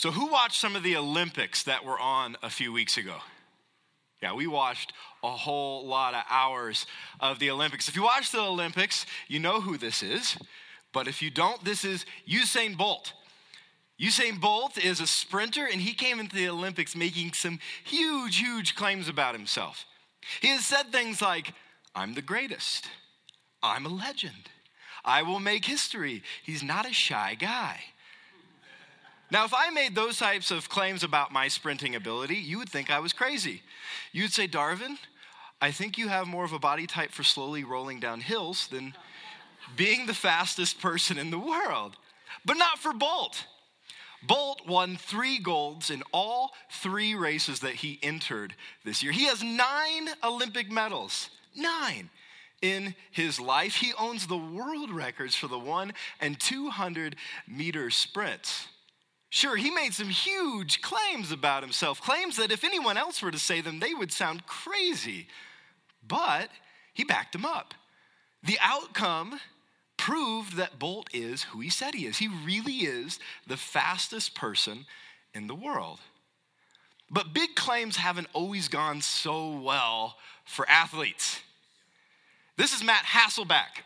So, who watched some of the Olympics that were on a few weeks ago? Yeah, we watched a whole lot of hours of the Olympics. If you watch the Olympics, you know who this is. But if you don't, this is Usain Bolt. Usain Bolt is a sprinter, and he came into the Olympics making some huge, huge claims about himself. He has said things like, I'm the greatest, I'm a legend, I will make history. He's not a shy guy. Now, if I made those types of claims about my sprinting ability, you would think I was crazy. You'd say, Darvin, I think you have more of a body type for slowly rolling down hills than being the fastest person in the world. But not for Bolt. Bolt won three golds in all three races that he entered this year. He has nine Olympic medals. Nine in his life. He owns the world records for the one and 200 meter sprints. Sure, he made some huge claims about himself, claims that if anyone else were to say them, they would sound crazy. But he backed them up. The outcome proved that Bolt is who he said he is. He really is the fastest person in the world. But big claims haven't always gone so well for athletes. This is Matt Hasselbeck.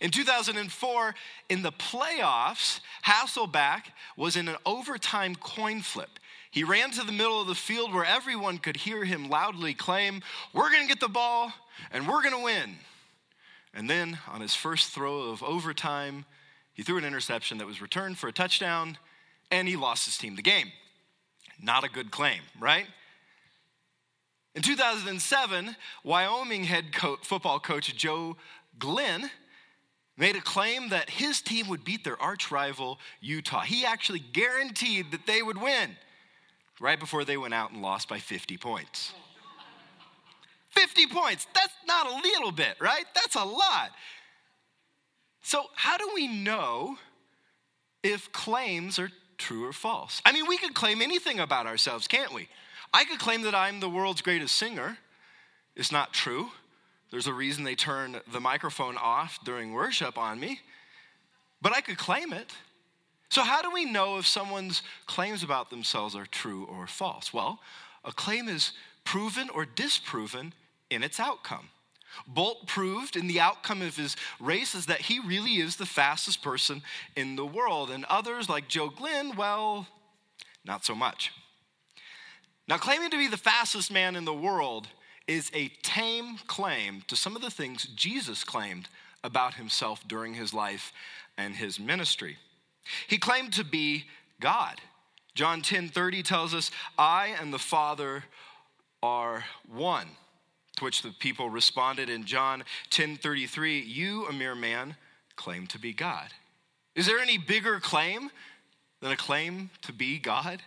In 2004, in the playoffs, Hasselbeck was in an overtime coin flip. He ran to the middle of the field where everyone could hear him loudly claim, We're going to get the ball and we're going to win. And then on his first throw of overtime, he threw an interception that was returned for a touchdown and he lost his team the game. Not a good claim, right? In 2007, Wyoming head coach, football coach Joe Glenn made a claim that his team would beat their arch rival Utah. He actually guaranteed that they would win right before they went out and lost by 50 points. 50 points, that's not a little bit, right? That's a lot. So, how do we know if claims are true or false? I mean, we could claim anything about ourselves, can't we? I could claim that I'm the world's greatest singer. It's not true. There's a reason they turn the microphone off during worship on me, but I could claim it. So, how do we know if someone's claims about themselves are true or false? Well, a claim is proven or disproven in its outcome. Bolt proved in the outcome of his race is that he really is the fastest person in the world, and others like Joe Glenn, well, not so much. Now, claiming to be the fastest man in the world is a tame claim to some of the things Jesus claimed about himself during his life and his ministry. He claimed to be God. John 10 30 tells us, I and the Father are one. To which the people responded in John 10 33, You, a mere man, claim to be God. Is there any bigger claim than a claim to be God?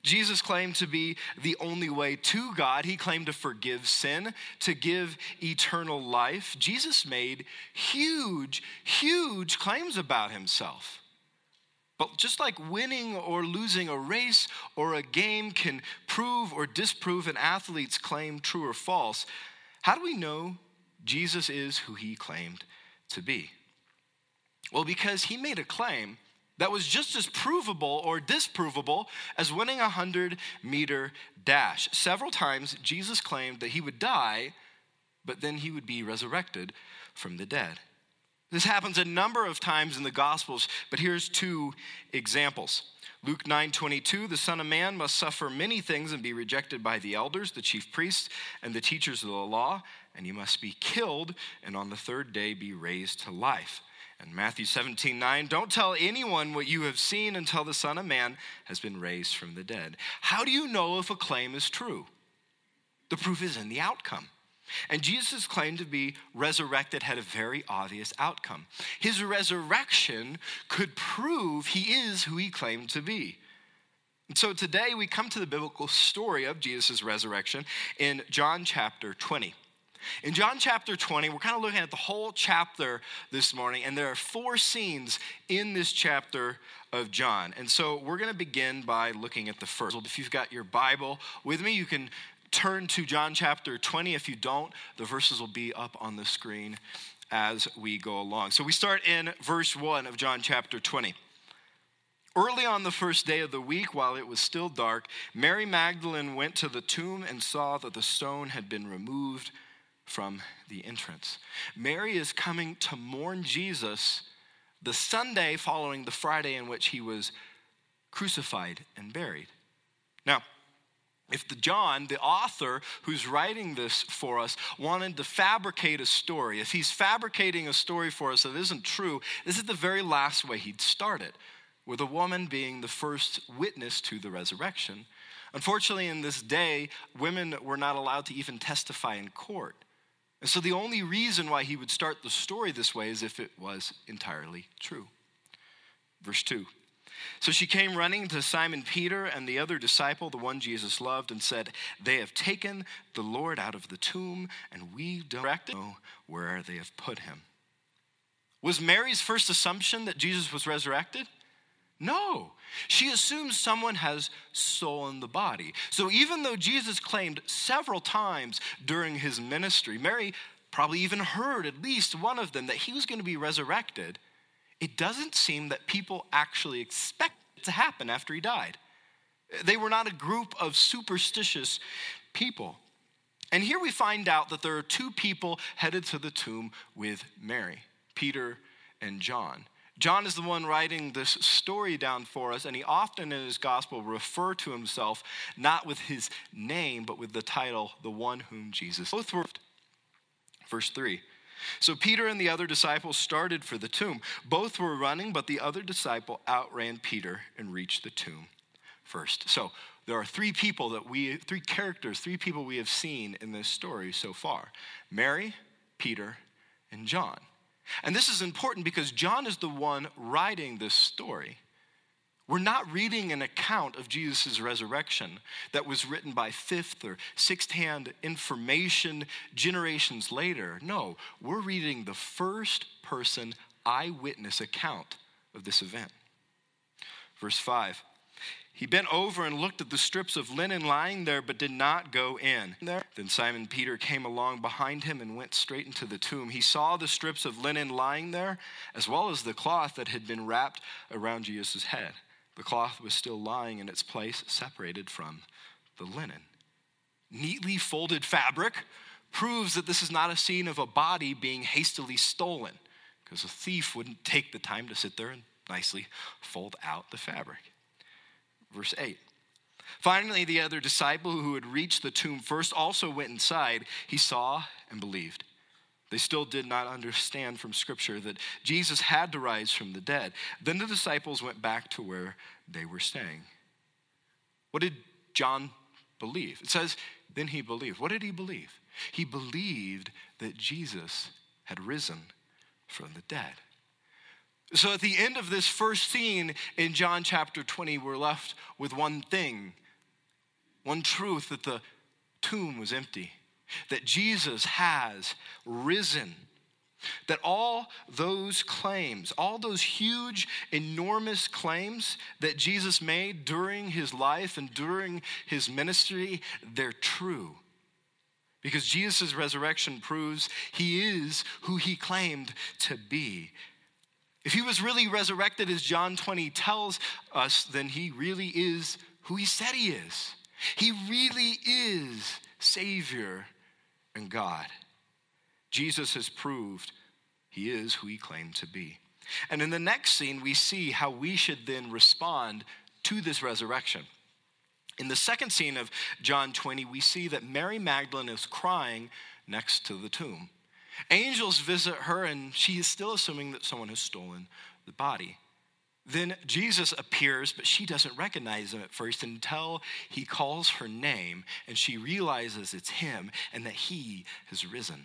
Jesus claimed to be the only way to God. He claimed to forgive sin, to give eternal life. Jesus made huge, huge claims about himself. But just like winning or losing a race or a game can prove or disprove an athlete's claim true or false, how do we know Jesus is who he claimed to be? Well, because he made a claim that was just as provable or disprovable as winning a 100 meter dash. Several times, Jesus claimed that he would die, but then he would be resurrected from the dead. This happens a number of times in the Gospels, but here's two examples. Luke 9:22 The son of man must suffer many things and be rejected by the elders the chief priests and the teachers of the law and he must be killed and on the third day be raised to life. And Matthew 17, 9, don't tell anyone what you have seen until the Son of Man has been raised from the dead. How do you know if a claim is true? The proof is in the outcome. And Jesus' claim to be resurrected had a very obvious outcome. His resurrection could prove he is who he claimed to be. And so today we come to the biblical story of Jesus' resurrection in John chapter 20. In John chapter 20, we're kind of looking at the whole chapter this morning, and there are four scenes in this chapter of John. And so we're going to begin by looking at the first. If you've got your Bible with me, you can turn to John chapter 20. If you don't, the verses will be up on the screen as we go along. So we start in verse 1 of John chapter 20. Early on the first day of the week, while it was still dark, Mary Magdalene went to the tomb and saw that the stone had been removed from the entrance. Mary is coming to mourn Jesus the Sunday following the Friday in which he was crucified and buried. Now, if the John, the author who's writing this for us, wanted to fabricate a story, if he's fabricating a story for us that isn't true, this is the very last way he'd start it with a woman being the first witness to the resurrection. Unfortunately, in this day, women were not allowed to even testify in court. And so the only reason why he would start the story this way is if it was entirely true. Verse 2. So she came running to Simon Peter and the other disciple, the one Jesus loved, and said, They have taken the Lord out of the tomb, and we don't know where they have put him. Was Mary's first assumption that Jesus was resurrected? No. She assumes someone has stolen the body. So even though Jesus claimed several times during his ministry, Mary probably even heard at least one of them that he was going to be resurrected, it doesn't seem that people actually expect it to happen after he died. They were not a group of superstitious people. And here we find out that there are two people headed to the tomb with Mary Peter and John. John is the one writing this story down for us, and he often in his gospel refer to himself not with his name, but with the title, the one whom Jesus. Both were. Verse 3. So Peter and the other disciples started for the tomb. Both were running, but the other disciple outran Peter and reached the tomb first. So there are three people that we, three characters, three people we have seen in this story so far Mary, Peter, and John. And this is important because John is the one writing this story. We're not reading an account of Jesus' resurrection that was written by fifth or sixth hand information generations later. No, we're reading the first person eyewitness account of this event. Verse 5 he bent over and looked at the strips of linen lying there, but did not go in. Then Simon Peter came along behind him and went straight into the tomb. He saw the strips of linen lying there, as well as the cloth that had been wrapped around Jesus' head. The cloth was still lying in its place, separated from the linen. Neatly folded fabric proves that this is not a scene of a body being hastily stolen, because a thief wouldn't take the time to sit there and nicely fold out the fabric. Verse 8. Finally, the other disciple who had reached the tomb first also went inside. He saw and believed. They still did not understand from Scripture that Jesus had to rise from the dead. Then the disciples went back to where they were staying. What did John believe? It says, then he believed. What did he believe? He believed that Jesus had risen from the dead. So at the end of this first scene in John chapter 20, we're left with one thing, one truth that the tomb was empty, that Jesus has risen. That all those claims, all those huge, enormous claims that Jesus made during his life and during his ministry, they're true. Because Jesus' resurrection proves he is who he claimed to be. If he was really resurrected, as John 20 tells us, then he really is who he said he is. He really is Savior and God. Jesus has proved he is who he claimed to be. And in the next scene, we see how we should then respond to this resurrection. In the second scene of John 20, we see that Mary Magdalene is crying next to the tomb. Angels visit her, and she is still assuming that someone has stolen the body. Then Jesus appears, but she doesn't recognize him at first until he calls her name and she realizes it's him and that he has risen.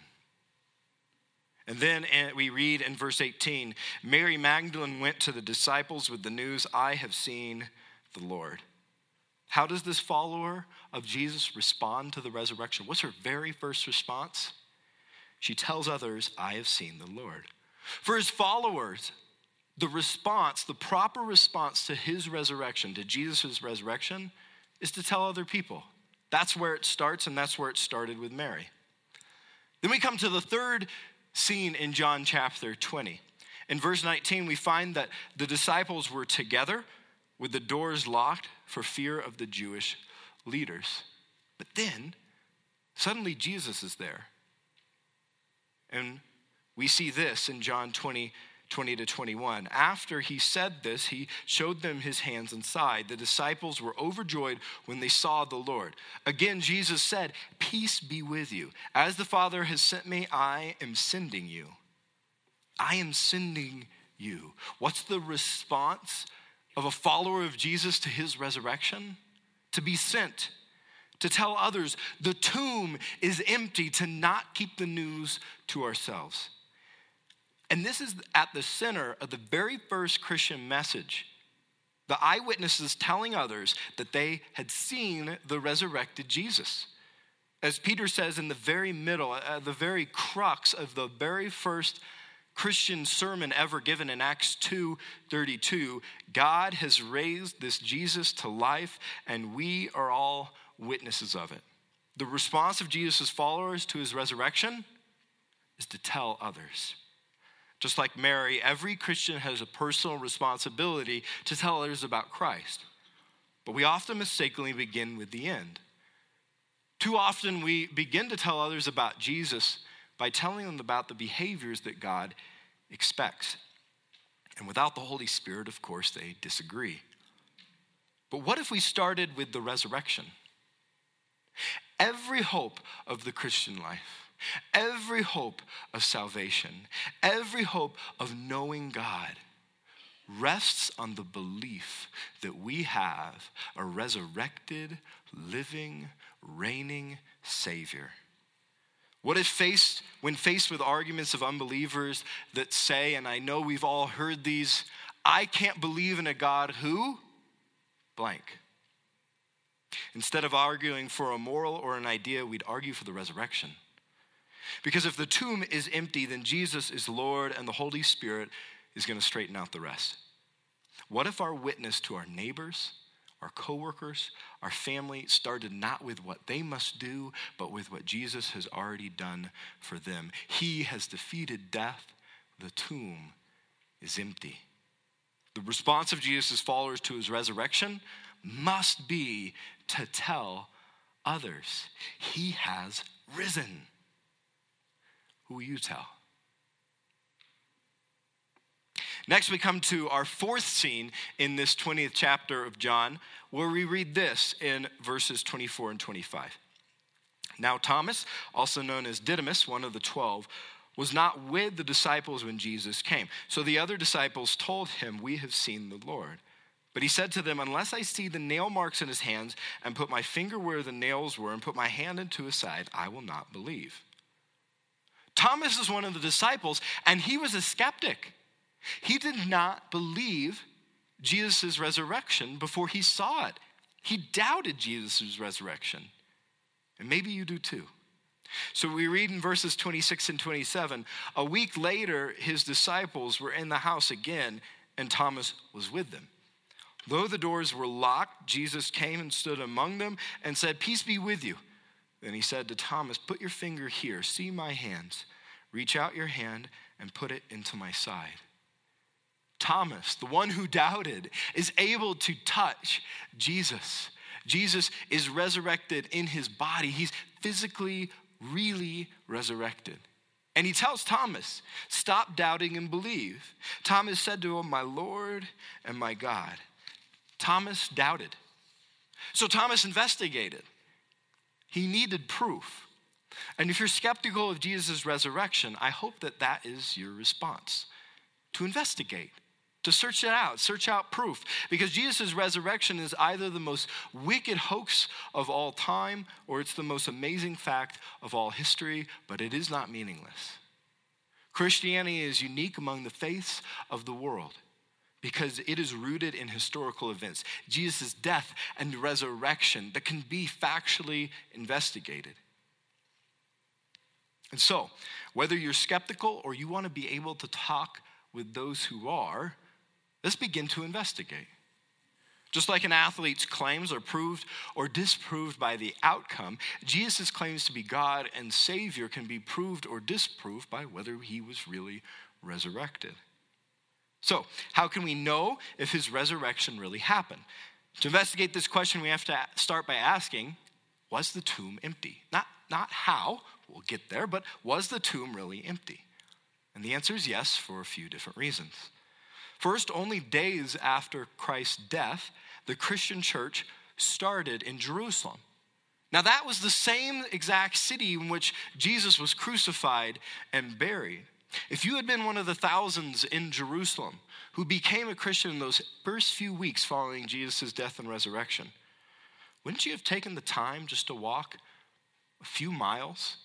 And then eh, we read in verse 18 Mary Magdalene went to the disciples with the news, I have seen the Lord. How does this follower of Jesus respond to the resurrection? What's her very first response? She tells others, I have seen the Lord. For his followers, the response, the proper response to his resurrection, to Jesus' resurrection, is to tell other people. That's where it starts, and that's where it started with Mary. Then we come to the third scene in John chapter 20. In verse 19, we find that the disciples were together with the doors locked for fear of the Jewish leaders. But then, suddenly Jesus is there. And we see this in John 20, 20 to 21. After he said this, he showed them his hands and side. The disciples were overjoyed when they saw the Lord. Again, Jesus said, Peace be with you. As the Father has sent me, I am sending you. I am sending you. What's the response of a follower of Jesus to his resurrection? To be sent, to tell others the tomb is empty, to not keep the news to ourselves. And this is at the center of the very first Christian message. The eyewitnesses telling others that they had seen the resurrected Jesus. As Peter says in the very middle, at the very crux of the very first Christian sermon ever given in Acts 2:32, God has raised this Jesus to life and we are all witnesses of it. The response of Jesus' followers to his resurrection is to tell others. Just like Mary, every Christian has a personal responsibility to tell others about Christ. But we often mistakenly begin with the end. Too often we begin to tell others about Jesus by telling them about the behaviors that God expects. And without the Holy Spirit, of course, they disagree. But what if we started with the resurrection? Every hope of the Christian life, every hope of salvation, every hope of knowing God rests on the belief that we have a resurrected, living, reigning Savior what if faced, when faced with arguments of unbelievers that say, and I know we've all heard these, I can't believe in a God who? Blank. Instead of arguing for a moral or an idea, we'd argue for the resurrection. Because if the tomb is empty, then Jesus is Lord and the Holy Spirit is going to straighten out the rest. What if our witness to our neighbors, our coworkers, our family started not with what they must do, but with what Jesus has already done for them. He has defeated death. The tomb is empty. The response of Jesus' followers to his resurrection must be to tell others he has risen. Who will you tell? Next, we come to our fourth scene in this 20th chapter of John, where we read this in verses 24 and 25. Now, Thomas, also known as Didymus, one of the twelve, was not with the disciples when Jesus came. So the other disciples told him, We have seen the Lord. But he said to them, Unless I see the nail marks in his hands, and put my finger where the nails were, and put my hand into his side, I will not believe. Thomas is one of the disciples, and he was a skeptic. He did not believe Jesus' resurrection before he saw it. He doubted Jesus' resurrection. And maybe you do too. So we read in verses 26 and 27 a week later, his disciples were in the house again, and Thomas was with them. Though the doors were locked, Jesus came and stood among them and said, Peace be with you. Then he said to Thomas, Put your finger here, see my hands. Reach out your hand and put it into my side. Thomas, the one who doubted, is able to touch Jesus. Jesus is resurrected in his body. He's physically, really resurrected. And he tells Thomas, Stop doubting and believe. Thomas said to him, My Lord and my God. Thomas doubted. So Thomas investigated. He needed proof. And if you're skeptical of Jesus' resurrection, I hope that that is your response to investigate to search it out, search out proof. Because Jesus' resurrection is either the most wicked hoax of all time or it's the most amazing fact of all history, but it is not meaningless. Christianity is unique among the faiths of the world because it is rooted in historical events, Jesus' death and resurrection that can be factually investigated. And so, whether you're skeptical or you want to be able to talk with those who are, Let's begin to investigate. Just like an athlete's claims are proved or disproved by the outcome, Jesus' claims to be God and Savior can be proved or disproved by whether he was really resurrected. So, how can we know if his resurrection really happened? To investigate this question, we have to start by asking was the tomb empty? Not, not how, we'll get there, but was the tomb really empty? And the answer is yes, for a few different reasons. First, only days after Christ's death, the Christian church started in Jerusalem. Now, that was the same exact city in which Jesus was crucified and buried. If you had been one of the thousands in Jerusalem who became a Christian in those first few weeks following Jesus' death and resurrection, wouldn't you have taken the time just to walk a few miles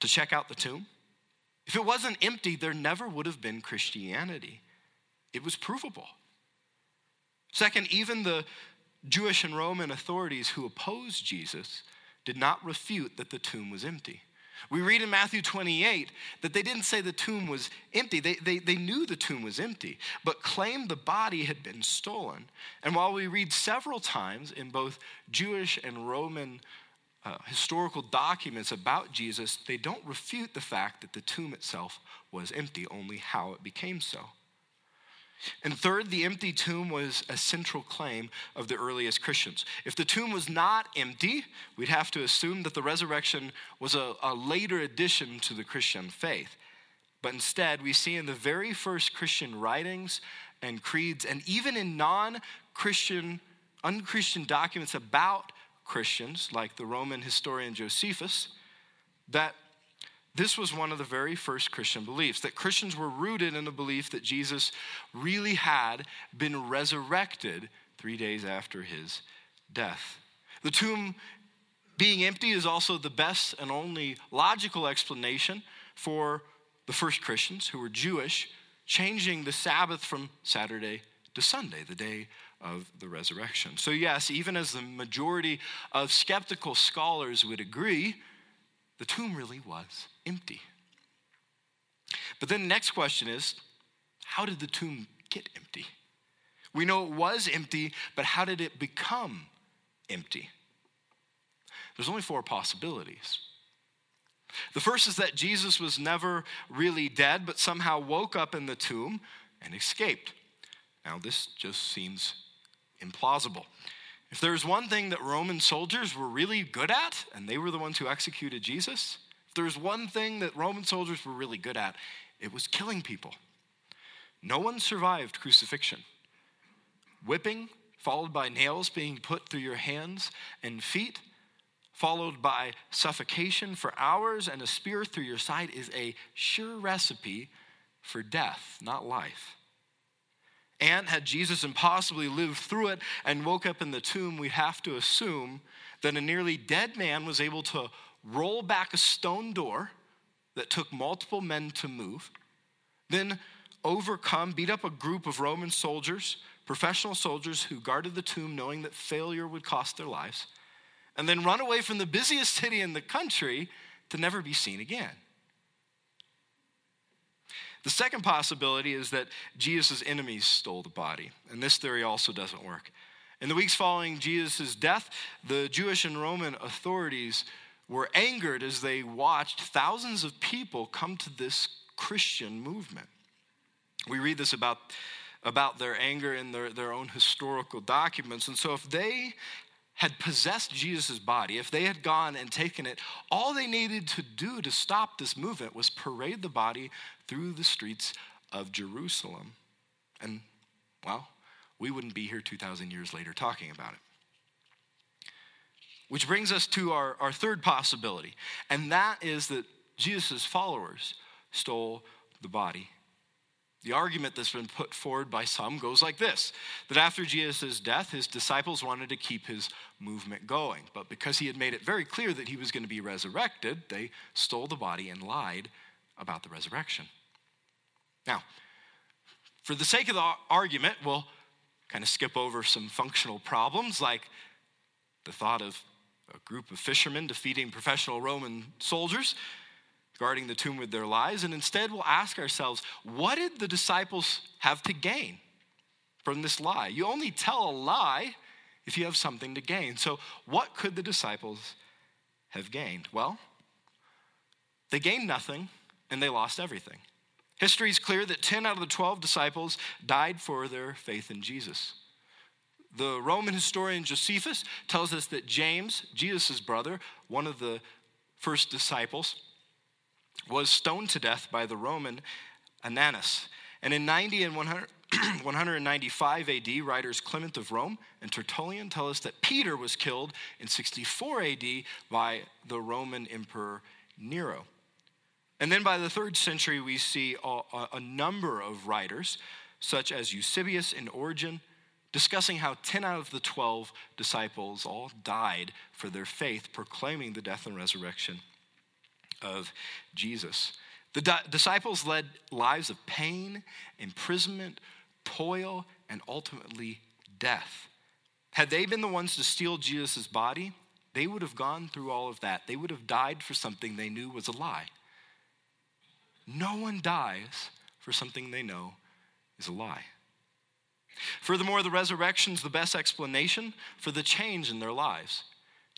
to check out the tomb? If it wasn't empty, there never would have been Christianity. It was provable. Second, even the Jewish and Roman authorities who opposed Jesus did not refute that the tomb was empty. We read in Matthew 28 that they didn't say the tomb was empty. They, they, they knew the tomb was empty, but claimed the body had been stolen. And while we read several times in both Jewish and Roman uh, historical documents about Jesus, they don't refute the fact that the tomb itself was empty, only how it became so. And third, the empty tomb was a central claim of the earliest Christians. If the tomb was not empty, we'd have to assume that the resurrection was a, a, later addition to the Christian faith. But instead, we see in the very first Christian writings and creeds, and even in non Christian, unchristian documents about Christians, like the Roman historian Josephus, that this was one of the very first Christian beliefs that Christians were rooted in the belief that Jesus really had been resurrected three days after his death. The tomb being empty is also the best and only logical explanation for the first Christians who were Jewish changing the Sabbath from Saturday to Sunday, the day of the resurrection. So, yes, even as the majority of skeptical scholars would agree, the tomb really was empty. But then the next question is how did the tomb get empty? We know it was empty, but how did it become empty? There's only four possibilities. The first is that Jesus was never really dead, but somehow woke up in the tomb and escaped. Now, this just seems implausible. If there's one thing that Roman soldiers were really good at, and they were the ones who executed Jesus, if there's one thing that Roman soldiers were really good at, it was killing people. No one survived crucifixion. Whipping, followed by nails being put through your hands and feet, followed by suffocation for hours and a spear through your side, is a sure recipe for death, not life. And had Jesus impossibly lived through it and woke up in the tomb, we have to assume that a nearly dead man was able to roll back a stone door that took multiple men to move, then overcome, beat up a group of Roman soldiers, professional soldiers who guarded the tomb knowing that failure would cost their lives, and then run away from the busiest city in the country to never be seen again. The second possibility is that Jesus' enemies stole the body, and this theory also doesn't work. In the weeks following Jesus' death, the Jewish and Roman authorities were angered as they watched thousands of people come to this Christian movement. We read this about, about their anger in their, their own historical documents. And so, if they had possessed Jesus' body, if they had gone and taken it, all they needed to do to stop this movement was parade the body through the streets of Jerusalem. And, well, we wouldn't be here 2,000 years later talking about it. Which brings us to our, our third possibility, and that is that Jesus' followers stole the body the argument that's been put forward by some goes like this that after Jesus' death, his disciples wanted to keep his movement going. But because he had made it very clear that he was going to be resurrected, they stole the body and lied about the resurrection. Now, for the sake of the argument, we'll kind of skip over some functional problems like the thought of a group of fishermen defeating professional Roman soldiers guarding the tomb with their lives, and instead we'll ask ourselves, what did the disciples have to gain from this lie? You only tell a lie if you have something to gain. So, what could the disciples have gained? Well, they gained nothing and they lost everything. History is clear that 10 out of the 12 disciples died for their faith in Jesus. The Roman historian Josephus tells us that James, Jesus' brother, one of the first disciples, was stoned to death by the Roman Ananus. And in 90 and 100, 195 AD, writers Clement of Rome and Tertullian tell us that Peter was killed in 64 AD by the Roman Emperor Nero. And then by the third century, we see a, a number of writers, such as Eusebius and Origen, discussing how 10 out of the 12 disciples all died for their faith, proclaiming the death and resurrection of Jesus. The di- disciples led lives of pain, imprisonment, toil, and ultimately death. Had they been the ones to steal Jesus' body, they would have gone through all of that. They would have died for something they knew was a lie. No one dies for something they know is a lie. Furthermore, the resurrection is the best explanation for the change in their lives.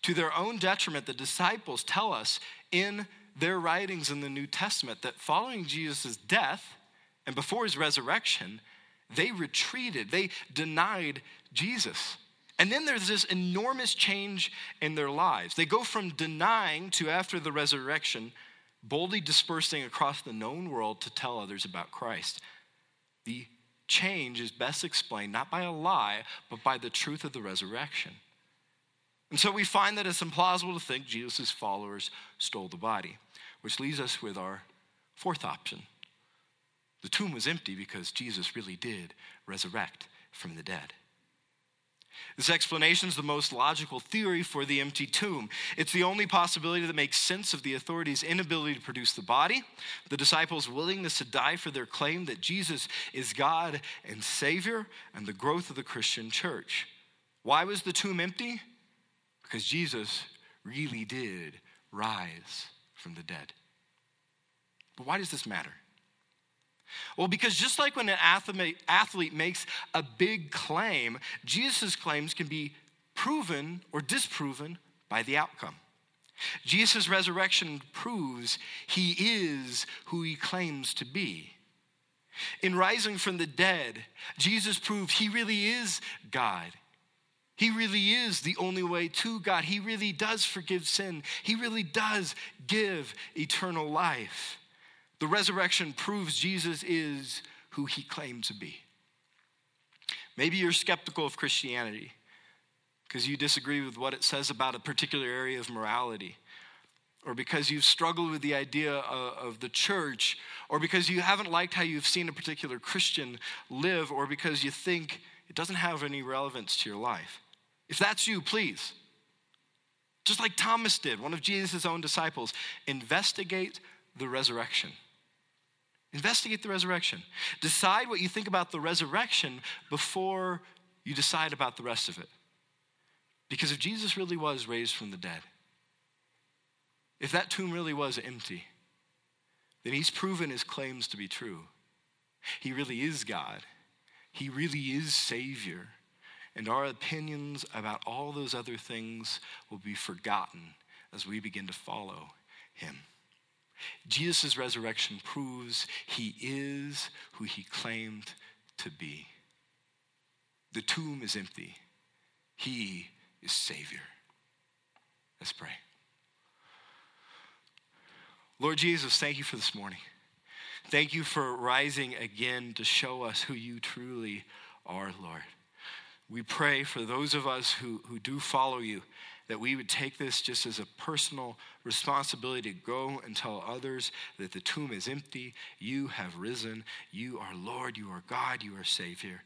To their own detriment, the disciples tell us in their writings in the New Testament that following Jesus' death and before his resurrection, they retreated, they denied Jesus. And then there's this enormous change in their lives. They go from denying to, after the resurrection, boldly dispersing across the known world to tell others about Christ. The change is best explained not by a lie, but by the truth of the resurrection. And so we find that it's implausible to think Jesus' followers stole the body, which leaves us with our fourth option. The tomb was empty because Jesus really did resurrect from the dead. This explanation is the most logical theory for the empty tomb. It's the only possibility that makes sense of the authorities' inability to produce the body, the disciples' willingness to die for their claim that Jesus is God and Savior, and the growth of the Christian church. Why was the tomb empty? Because Jesus really did rise from the dead. But why does this matter? Well, because just like when an athlete makes a big claim, Jesus' claims can be proven or disproven by the outcome. Jesus' resurrection proves he is who he claims to be. In rising from the dead, Jesus proved he really is God. He really is the only way to God. He really does forgive sin. He really does give eternal life. The resurrection proves Jesus is who he claimed to be. Maybe you're skeptical of Christianity because you disagree with what it says about a particular area of morality, or because you've struggled with the idea of, the church, or because you haven't liked how you've seen a particular Christian live, or because you think it doesn't have any relevance to your life. If that's you, please, just like Thomas did, one of Jesus' own disciples, investigate the resurrection. Investigate the resurrection. Decide what you think about the resurrection before you decide about the rest of it. Because if Jesus really was raised from the dead, if that tomb really was empty, then he's proven his claims to be true. He really is God, he really is Savior. And our opinions about all those other things will be forgotten as we begin to follow him. Jesus' resurrection proves he is who he claimed to be. The tomb is empty. He is Savior. Let's pray. Lord Jesus, thank you for this morning. Thank you for rising again to show us who you truly are, Lord. We pray for those of us who, who do follow you that we would take this just as a personal responsibility to go and tell others that the tomb is empty, you have risen, you are Lord, you are God, you are Savior.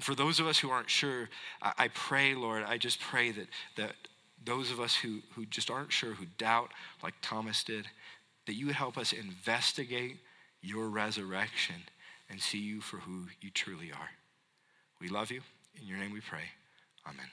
For those of us who aren't sure, I, pray, Lord, I just pray that, that those of us who, who just aren't sure, who doubt, like Thomas did, that you would help us investigate your resurrection and see you for who you truly are. We love you. In your name we pray. Amen.